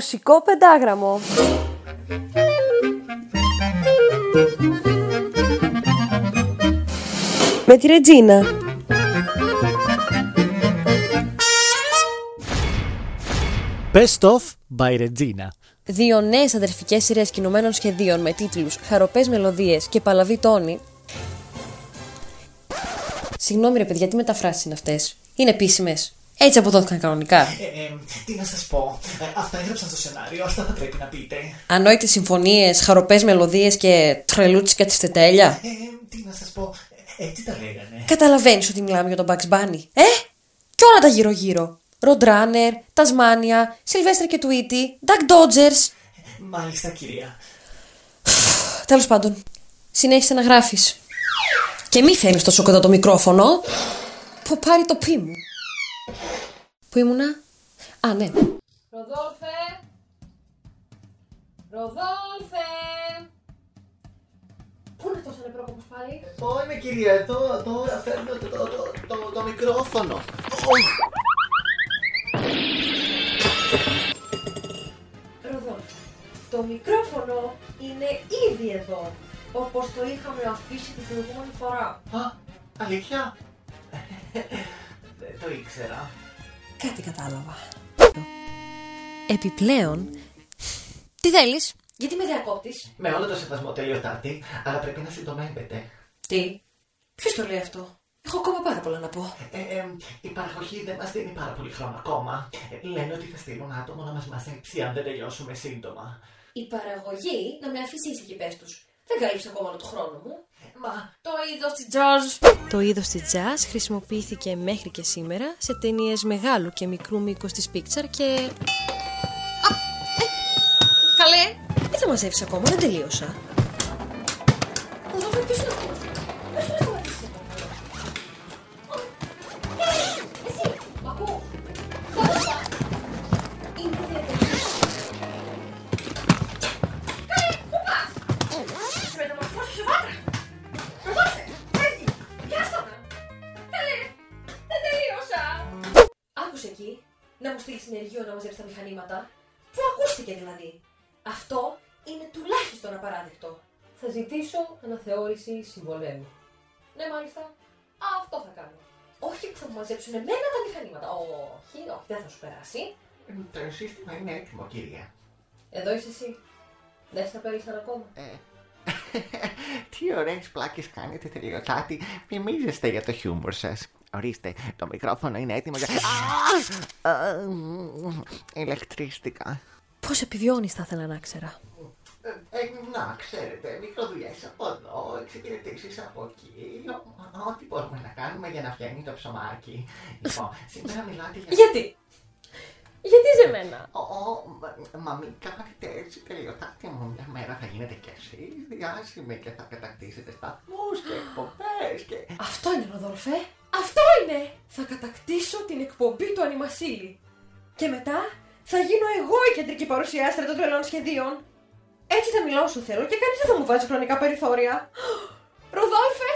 Μουσικό πεντάγραμμο. Με τη Ρετζίνα. Best of by Regina. Δύο νέες αδερφικές σειρές κινουμένων σχεδίων με τίτλους Χαροπές Μελωδίες και Παλαβή Τόνι. Συγγνώμη ρε παιδιά, τι μεταφράσεις είναι αυτές; Είναι επίσημες. Έτσι αποδόθηκαν κανονικά. Ε, ε, τι να σας πω. Ε, αυτά έγραψαν στο σενάριο, αυτά θα πρέπει να πείτε. Ανόητες συμφωνίες, χαροπές μελωδίες και τρελούτσικα τη τετέλεια. Ε, τι να σας πω. Ε, έτσι τα λέγανε; Καταλαβαίνεις ότι μιλάμε για τον Bugs Bunny. Ε! Και όλα τα γύρω-γύρω. Roadrunner, Tasmania, Sylvester και Tweety, Duck Dodgers. Μάλιστα, κυρία. Τέλος πάντων, συνέχισε να γράφεις. Και μη φέρνεις τόσο κοντά το μικρόφωνο. Που πάρει το πι μου. Πού ήμουνα; Α, ναι. Ροδόλφε! Ροδόλφε! Πού είναι τόσο νεπρόκοπος πάλι; Εδώ είμαι, κυρία, εδώ, τώρα φέρνω το, το, το, το, το μικρόφωνο. Ροδόλφε, το μικρόφωνο είναι ήδη εδώ. Όπως το είχαμε αφήσει την προηγούμενη φορά. Α, αλήθεια; Δεν το ήξερα. Κάτι κατάλαβα. Επιπλέον... Τι θέλεις; Γιατί με διακόπτεις; Με όλο το σεβασμό τελειωτάτη, αλλά πρέπει να συντομεύετε. Τι; Ποιος το λέει αυτό; Έχω ακόμα πάρα πολλά να πω. Ε, ε, η παραγωγή δεν μας δίνει πάρα πολύ χρόνο ακόμα. Ε, λένε ότι θα στείλουν άτομο να μας μαζέψει αν δεν τελειώσουμε σύντομα. Η παραγωγή να με αφήσει ήσυχη πες τους. Δεν κάλυψε ακόμα όλο το χρόνο μου. Μα, Το είδος της jazz. Το είδος της jazz χρησιμοποιήθηκε μέχρι και σήμερα σε ταινίες μεγάλου και μικρού μήκους της Pixar και... Α, ε, καλέ! Τι θα μαζεύεις ακόμα, δεν τελείωσα. Μαζέψει τα μηχανήματα. Πού ακούστηκε δηλαδή; Αυτό είναι τουλάχιστον απαράδεκτο. Θα ζητήσω αναθεώρηση συμβολέου. Ναι, μάλιστα. Αυτό θα κάνω. Όχι που θα μου μαζέψουν εμένα τα μηχανήματα. Όχι, όχι, δεν θα σου περάσει. το σύστημα είναι έτοιμο, κυρία. Εδώ είσαι εσύ. Δεν σε απέλυσαν ακόμα. Τι ωραίες πλάκες κάνετε τελειωτάτη. Μιμίζεστε για το χιούμορ σας. Ορίστε, το μικρόφωνο είναι έτοιμο για... Α! Α, μ, Ηλεκτρίστηκα. Πώς επιβιώνεις, θα ήθελα να ξέρα. Ε, ε, να, ξέρετε, μικροδουλειές από εδώ, εξυπηρετήσεις από εκεί, ο- ό,τι μπορούμε να κάνουμε για να φτιάχνει το ψωμάκι. Λοιπόν, σήμερα μιλάτε για... Γιατί; Γιατί σε μένα; Ω, ω, μα- μα μην κάνετε έτσι τελειωτάτη μου. Μια μέρα θα γίνετε κι εσείς διάσημοι και θα κατακτήσετε σταθμούς και εκπομπές και... Αυτό είναι, Ροδόλφε. Αυτό είναι. Θα κατακτήσω την εκπομπή του Ανιμασίλη. Και μετά θα γίνω εγώ η κεντρική παρουσιάστρια των τρελών σχεδίων. Έτσι θα μιλάω όσο θέλω και κανείς δεν θα μου βάζει χρονικά περιθώρια. Ροδόλφε, είσαι...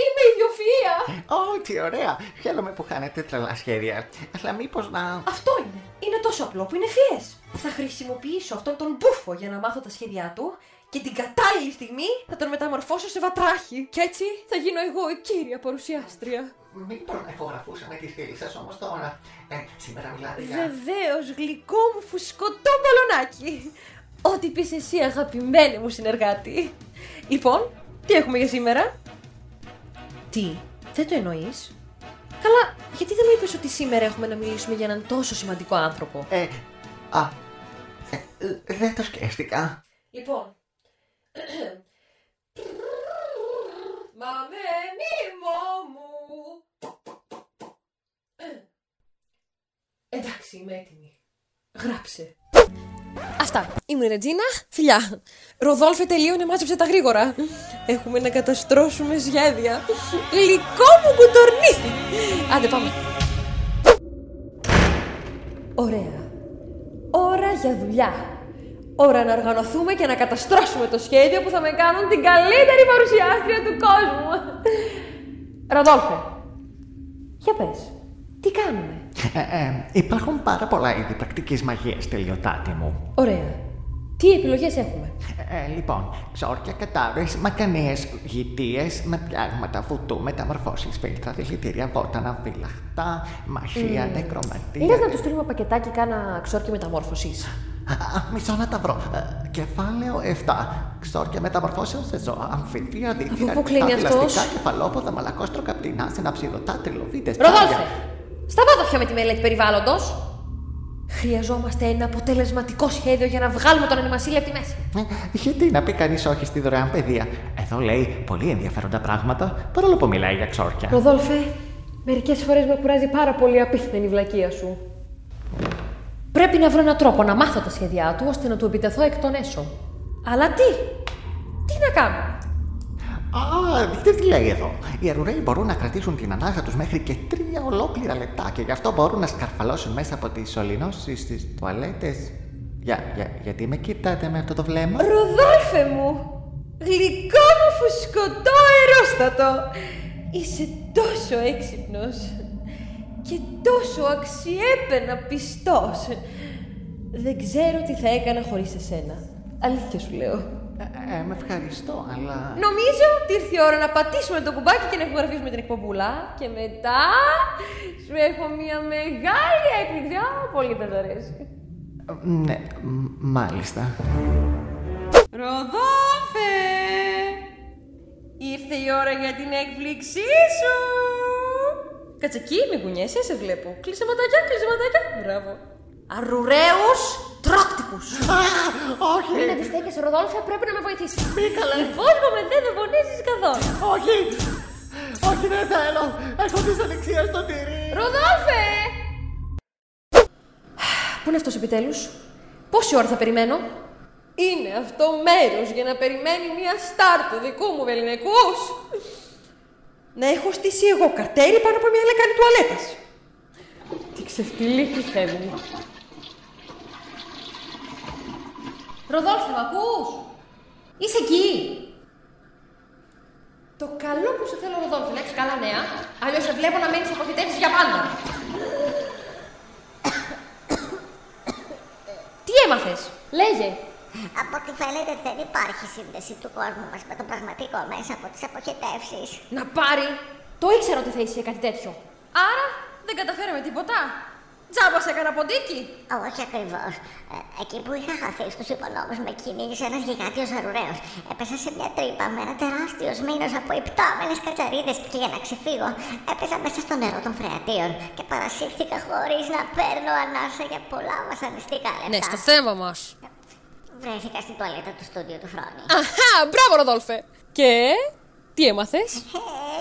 είμαι ιδιοφυΐα. Ω, τι ωραία! Χαίρομαι που κάνετε τρελά σχέδια. Αλλά μήπως να... Αυτό είναι. Είναι τόσο απλό που είναι φιές. Θα χρησιμοποιήσω αυτόν τον μπούφο για να μάθω τα σχέδιά του και την κατάλληλη στιγμή θα τον μεταμορφώσω σε βατράχι. Και έτσι θα γίνω εγώ η κύρια παρουσιάστρια. Μήπως να ηχογραφούσαμε τη στήλη σας όμως τώρα. Ε, σήμερα μιλάτε για... Βεβαίως, γλυκό μου φουσκωτό μπαλονάκι. Ό,τι πεις εσύ, αγαπημένη μου συνεργάτη. Λοιπόν, τι έχουμε για σήμερα; Τι, δεν το εννοείς; Καλά, γιατί δεν μου είπες ότι σήμερα έχουμε να μιλήσουμε για έναν τόσο σημαντικό άνθρωπο; Ε, α, ε, ε, δεν το σκέφτηκα. Λοιπόν. Μα με μήμο μου. Εντάξει, είμαι έτοιμη. Γράψε. Αυτά. Ήμουν η Ρετζίνα. Φιλιά. Ροδόλφε τελείωνε, μάζεψε τα γρήγορα. Έχουμε να καταστρώσουμε σχέδια. Γλυκό μου κουτορνί. Άντε πάμε. Ωραία. Ώρα για δουλειά. Ώρα να οργανωθούμε και να καταστρώσουμε το σχέδιο που θα με κάνουν την καλύτερη παρουσιάστρια του κόσμου. Ροδόλφε, για πες, τι κάνουμε; Ε, ε, υπάρχουν πάρα πολλά είδη πρακτικής μαγείας, τελειωτάτη μου. Ωραία. Τι επιλογές έχουμε; Ε, λοιπόν, ξόρκια, κατάρε, μακανίε, γητίες με πιάγματα, βουτού, μεταμορφώσεις, φίλτρα, δηλητήρια, βότανα, φύλαχτα, μαχία, νεκρομαντία. Λες να τους στείλουμε πακετάκι κάνα ξόρκι μεταμόρφωσης. Α, Μισό να τα βρω. Ε, κεφάλαιο 7. Ξόρκια μεταμορφώσεων σε ζώα, αμφιβία, δίκτυα, πού κλείνει ανοιχτά, αυτός; θηλαστικά, κεφαλόποδα, μαλακόστροκα, πτηνά, συναψιδωτά, τριλοβίτες, Ροδόλφε! Σταμάτα πια με τη μελέτη περιβάλλοντος. Χρειαζόμαστε ένα αποτελεσματικό σχέδιο για να βγάλουμε τον ανημασίλη από τη μέση. Ε, γιατί να πει κανείς όχι στη δωρεάν παιδεία; Εδώ λέει πολύ ενδιαφέροντα πράγματα, παρόλο που μιλάει για ξόρκια. Ροδόλφε, μερικές φορές με κουράζει πάρα πολύ η απίθανη βλακεία σου. Πρέπει να βρω έναν τρόπο να μάθω τα σχέδιά του ώστε να του επιτεθώ εκ των έσω. Αλλά τι! Τι να κάνω! Α, δείτε τι λέει εδώ. Οι αρουραίοι μπορούν να κρατήσουν την ανάσα τους μέχρι και τρία ολόκληρα λεπτά και γι' αυτό μπορούν να σκαρφαλώσουν μέσα από τις σωληνώσεις στι τουαλέτες. Για, για, γιατί με κοιτάτε με αυτό το βλέμμα; Ροδόλφε μου! Γλυκό μου φουσκωτό αερόστατο! Είσαι τόσο έξυπνος και τόσο αξιέπαινα πιστός. Δεν ξέρω τι θα έκανα χωρίς εσένα. Αλήθεια σου λέω. Ε, ε, με ευχαριστώ, αλλά. Νομίζω ότι ήρθε η ώρα να πατήσουμε το κουμπάκι και να ηχογραφήσουμε την εκπομπούλα. Και μετά σου έχω μια μεγάλη έκπληξη. Α, πολύ θα σ' αρέσει. Ναι, μ- μάλιστα. Ροδόλφε! Ήρθε η ώρα για την έκπληξή σου! Κάτσε εκεί, μη κουνιέσαι, σε βλέπω. Κλείσε ματάκια, κλείσε ματάκια. Μπράβο. Αρουραίους τρώκτικους. Α, όχι! Μην αντιστέκεσαι, Ροδόλφε, πρέπει να με βοηθήσεις. Μίκαλε. Υπόσχομαι, δεν θα πονέσεις καθόλου. Όχι! Όχι, δεν θέλω! Έχω τη ανεξία στο τυρί! Ροδόλφε! Πού είναι αυτός επιτέλους; Πόση ώρα θα περιμένω; Είναι αυτό μέρος για να περιμένει μια στάρ του δικού μου βεληνικούς. Να έχω στήσει εγώ καρτέρι πάνω από μια λεκάνη τουαλέτας. Τι ξεφτυλίκη Θεέ μου. Ροδόλφε, μ' ακούς; Είσαι εκεί. Το καλό που σου θέλω, Ροδόλφε, να έχεις καλά νέα, αλλιώς σε βλέπω να μένεις αποχετεύσεις για πάντα. Τι έμαθες, λέγε. Από ό,τι φαίνεται δεν υπάρχει σύνδεση του κόσμου μας με το πραγματικό μέσα από τις αποχετεύσεις. Να πάρει. Το ήξερα ότι θα είσαι κάτι τέτοιο. Άρα δεν καταφέραμε τίποτα. Τζάμπα σε έκανα ποντίκι. Όχι ακριβώς. Ε, εκεί που είχα χαθεί στους υπονόμους με κυνήγησε ένας γιγάντιος αρουραίος. Έπεσα σε μια τρύπα με ένα τεράστιος μήνος από υπτάμενες κατσαρίδες και για να ξεφύγω έπεσα μέσα στο νερό των φρεατίων και παρασύρθηκα χωρίς να παίρνω ανάσα για πολλά βασανιστικά λεπτά. Ναι, στο θέμα μας. Βρέθηκα στην τουαλέτα του στούντιο του Φρόνη. Αχά, μπράβο, Ροδόλφε. Και τι έμαθες; Ε,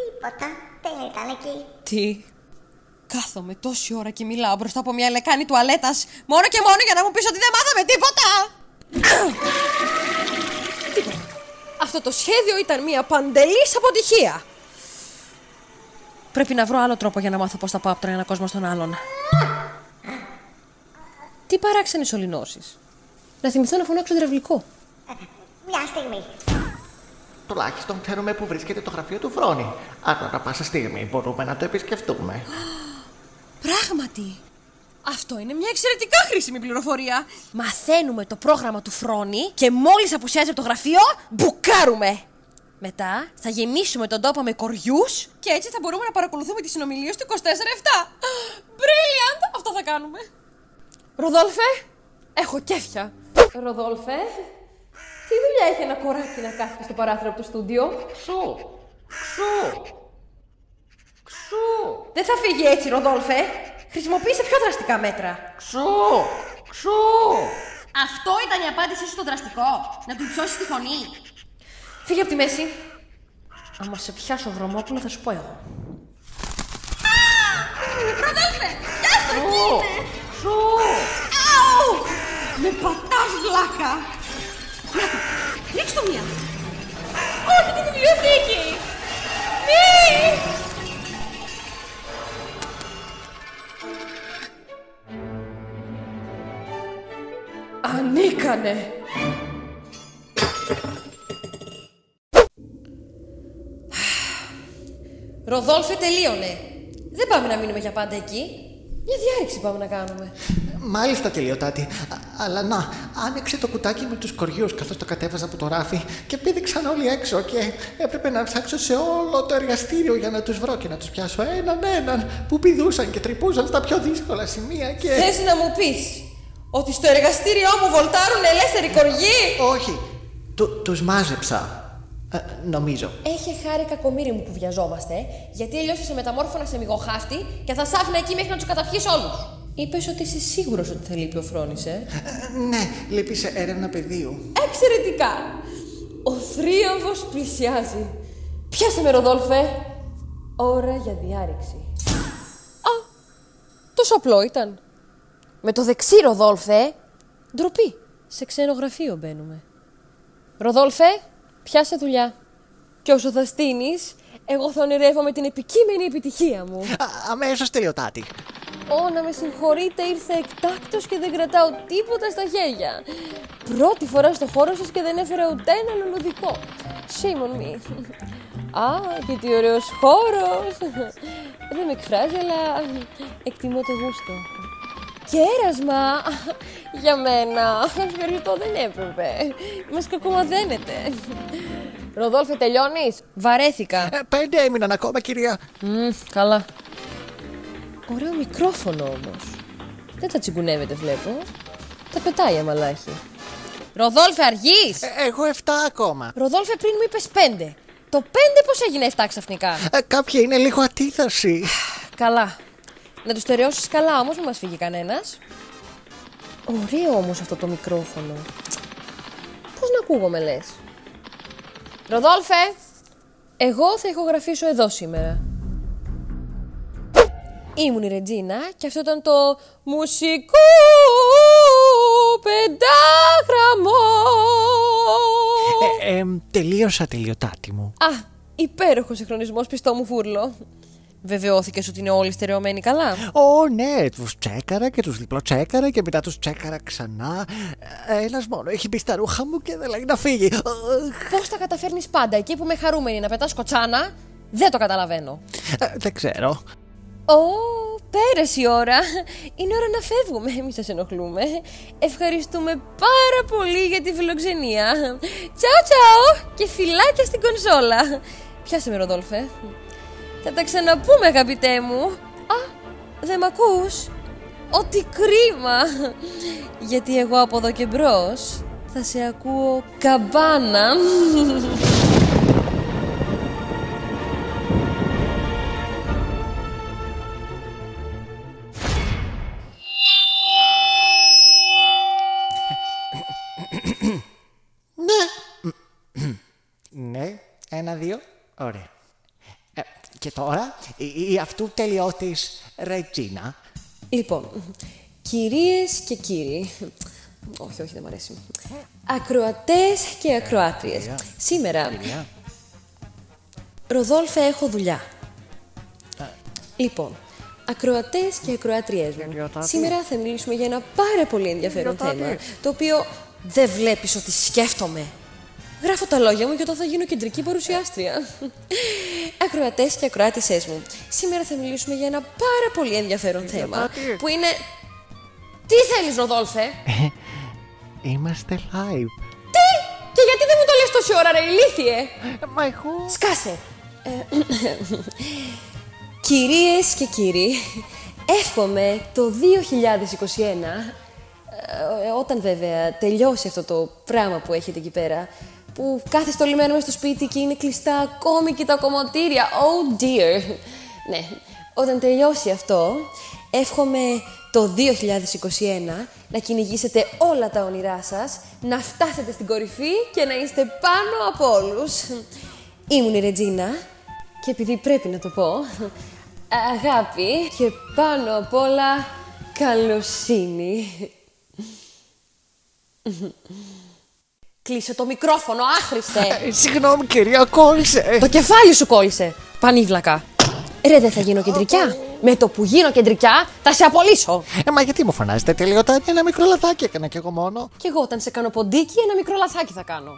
τίποτα. Δεν ήταν εκεί. Τι; Κάθομαι τόση ώρα και μιλάω μπροστά από μια λεκάνη τουαλέτας μόνο και μόνο για να μου πεις ότι δεν μάθαμε τίποτα. τίποτα. Αυτό το σχέδιο ήταν μια παντελής αποτυχία. Πρέπει να βρω άλλο τρόπο για να μάθω πώς θα πάω από τον ένα κόσμο στον άλλον. Τι παράξενες σωληνώσεις. Να θυμηθώ να φωνάξω υδραυλικό. Μια στιγμή. Τουλάχιστον ξέρουμε που βρίσκεται το γραφείο του Φρόνη. Άρα, ανά πάσα στιγμή μπορούμε να το επισκεφτούμε. Πράγματι. Αυτό είναι μια εξαιρετικά χρήσιμη πληροφορία. Μαθαίνουμε το πρόγραμμα του Φρόνη και μόλις απουσιάζει από το γραφείο, μπουκάρουμε. Μετά θα γεμίσουμε τον τόπο με κοριούς και έτσι θα μπορούμε να παρακολουθούμε τις συνομιλίες του 24-7. Brilliant! Αυτό θα κάνουμε. Ροδόλφε, έχω κέφια. Ροδόλφε, τι δουλειά έχει ένα κοράκι να κάθεται στο παράθυρο από το στούντιο; Ξού! Ξού! Ξού! Δεν θα φύγει έτσι, Ροδόλφε. Χρησιμοποίησε πιο δραστικά μέτρα. Ξού! Ξού! Αυτό ήταν η απάντησή σου στο δραστικό. Να του υψώσει τη φωνή. Φύγε από τη μέση. Άμα σε πιάσω βρωμόπουλο θα σου πω εγώ. Ροδέλφε! Πιάστο! Ξού! Ξού! Αου! Με πατάς βλάκα! Να το! Ρίξ' το μία! Όχι τη βιβλιοθήκη! Μη! Ανίκανε! Ροδόλφε τελείωνε. Δεν πάμε να μείνουμε για πάντα εκεί. Μια διάρρηξη πάμε να κάνουμε. Μάλιστα, τελειωτάτη. Α- Αλλά να, άνοιξε το κουτάκι με τους κοριούς καθώς το κατέβαζα από το ράφι και πήδηξαν όλοι έξω. Και έπρεπε να ψάξω σε όλο το εργαστήριο για να τους βρω και να τους πιάσω έναν έναν που πηδούσαν και τρυπούσαν στα πιο δύσκολα σημεία. Και. Θες να μου πεις ότι στο εργαστήριό μου βολτάρουν ελεύθεροι κοργοί. Όχι, του, τους μάζεψα. Ε, νομίζω. Έχει χάρη κακομύρι μου που βιαζόμαστε, γιατί αλλιώς θα σε μεταμόρφωνα σε μυγοχάφτη και θα σ' άφηνα εκεί μέχρι να τους καταπιείς όλους. Είπες ότι είσαι σίγουρος ότι θα λείπει ο Φρόνης, ε. Ε, ναι, λείπει σε έρευνα πεδίου. Εξαιρετικά! Ο θρίαμβος πλησιάζει. Πιάσε με, Ροδόλφε. Ώρα για διάρρηξη. Α, τόσο απλό ήταν. Με το δεξί, Ροδόλφε. Ντροπή. Σε ξένο γραφείο μπαίνουμε. Ροδόλφε, πιάσε δουλειά. Και όσο θα στείνεις, εγώ θα ονειρεύομαι την επικείμενη επιτυχία μου. Αμέσως τελειωτάτη. Ω, να με συγχωρείτε, ήρθε εκτάκτος και δεν κρατάω τίποτα στα χέρια. Πρώτη φορά στο χώρο σας και δεν έφερα ούτε ένα λουλουδικό. Shame on me. Α, και τι ωραίος χώρος. Δεν με εκφράζει, αλλά εκτιμώ το γούστο. Κέρασμα! Για μένα. Ευχαριστώ, δεν έπρεπε. Μας κακομαδένετε. Ροδόλφε, τελειώνεις; Βαρέθηκα. Ε, πέντε έμειναν ακόμα, κυρία. Μμ, καλά. Ωραίο μικρόφωνο όμως. Δεν τα τσιγκουνεύεται βλέπω. Τα πετάει αμαλάχη. Ροδόλφε αργείς! Ε, εγώ 7 ακόμα. Ροδόλφε πριν μου είπες πέντε. Το πέντε πώς έγινε 7 ξαφνικά; Ε, κάποια είναι λίγο αντίθεση. καλά. Να τους στερεώσεις καλά όμως, μην μας φύγει κανένας. Ωραίο όμως αυτό το μικρόφωνο. Πώς να ακούγομαι λες; Ροδόλφε, εγώ θα ηχογραφήσω εδώ σήμερα. Ήμουν η Ρετζίνα και αυτό ήταν το μουσικό πεντάγραμμο. Ε, ε, τελείωσα τελειωτάτη μου. Α, υπέροχος συγχρονισμός πιστό μου φούρλο. Βεβαιώθηκες ότι είναι όλοι στερεωμένοι καλά; Ω, ναι, τους τσέκαρα και τους διπλοτσέκαρα και μετά τους τσέκαρα ξανά. Ένας μόνο έχει μπει στα ρούχα μου και δεν λέει να φύγει. Αχ, Πώς τα καταφέρνεις πάντα εκεί που είμαι χαρούμενη να πετάς κοτσάνα, δεν το καταλαβαίνω. ε, δεν ξέρω. Ω, πέρασε η ώρα. Είναι ώρα να φεύγουμε. Μην σας ενοχλούμε. Ευχαριστούμε πάρα πολύ για τη φιλοξενία. Τσαου τσαου και φιλάκια στην κονσόλα. Πιάσε με, Ροδόλφε. Θα τα ξαναπούμε, αγαπητέ μου. Α, δεν μ' ακούς; Ό,τι κρίμα. Γιατί εγώ από εδώ και μπρος θα σε ακούω καμπάνα. Ναι, ένα, δύο, ωραία. Ε, και τώρα η, η αυτού τελειώτης Ρετζίνα. Λοιπόν, κυρίες και κύριοι, όχι, όχι, δεν μου αρέσει. Ακροατές και ακροάτριες. Σήμερα, Ροδόλφε, έχω δουλειά. Λοιπόν, ακροατές και ακροάτριές μου, Τελειωτάτη. σήμερα θα μιλήσουμε για ένα πάρα πολύ ενδιαφέρον Τελειωτάτη. θέμα, το οποίο δεν βλέπεις ότι σκέφτομαι. Γράφω τα λόγια μου και όταν θα γίνω κεντρική παρουσιάστρια. Ακροατές και ακροάτησές μου, σήμερα θα μιλήσουμε για ένα πάρα πολύ ενδιαφέρον θέμα, Τελειωτάτη. που είναι... Τι θέλεις, Ροδόλφε; Είμαστε live. Τι! Και γιατί δεν μου το λες τόση ώρα, ρε ηλίθιε! Ε, Μα εγώ... Σκάσε! Ε, Κυρίες και κύριοι, εύχομαι το 2021, ε, όταν βέβαια τελειώσει αυτό το πράγμα που έχετε εκεί πέρα, που κάθε στολισμένο μες στο σπίτι και είναι κλειστά ακόμη και τα κομμωτήρια. Oh dear! Ναι, όταν τελειώσει αυτό, εύχομαι το 2021 να κυνηγήσετε όλα τα όνειρά σας, να φτάσετε στην κορυφή και να είστε πάνω από όλους. Ήμουν η Ρετζίνα και επειδή πρέπει να το πω, αγάπη και πάνω απ' όλα καλοσύνη. Κλείσε το μικρόφωνο, άχρηστε! Ε, Συγγνώμη κυρία, κόλλησε. το κεφάλι σου κόλλησε, πανίβλακα. Ρε, δεν θα γίνω κεντρικιά. Με το που γίνω κεντρικιά, θα σε απολύσω. Ε, μα γιατί μου φωνάζετε τελειωτάτη, ένα μικρό λαθάκι έκανα κι εγώ μόνο. Κι εγώ όταν σε κάνω ποντίκι, ένα μικρό λαθάκι θα κάνω.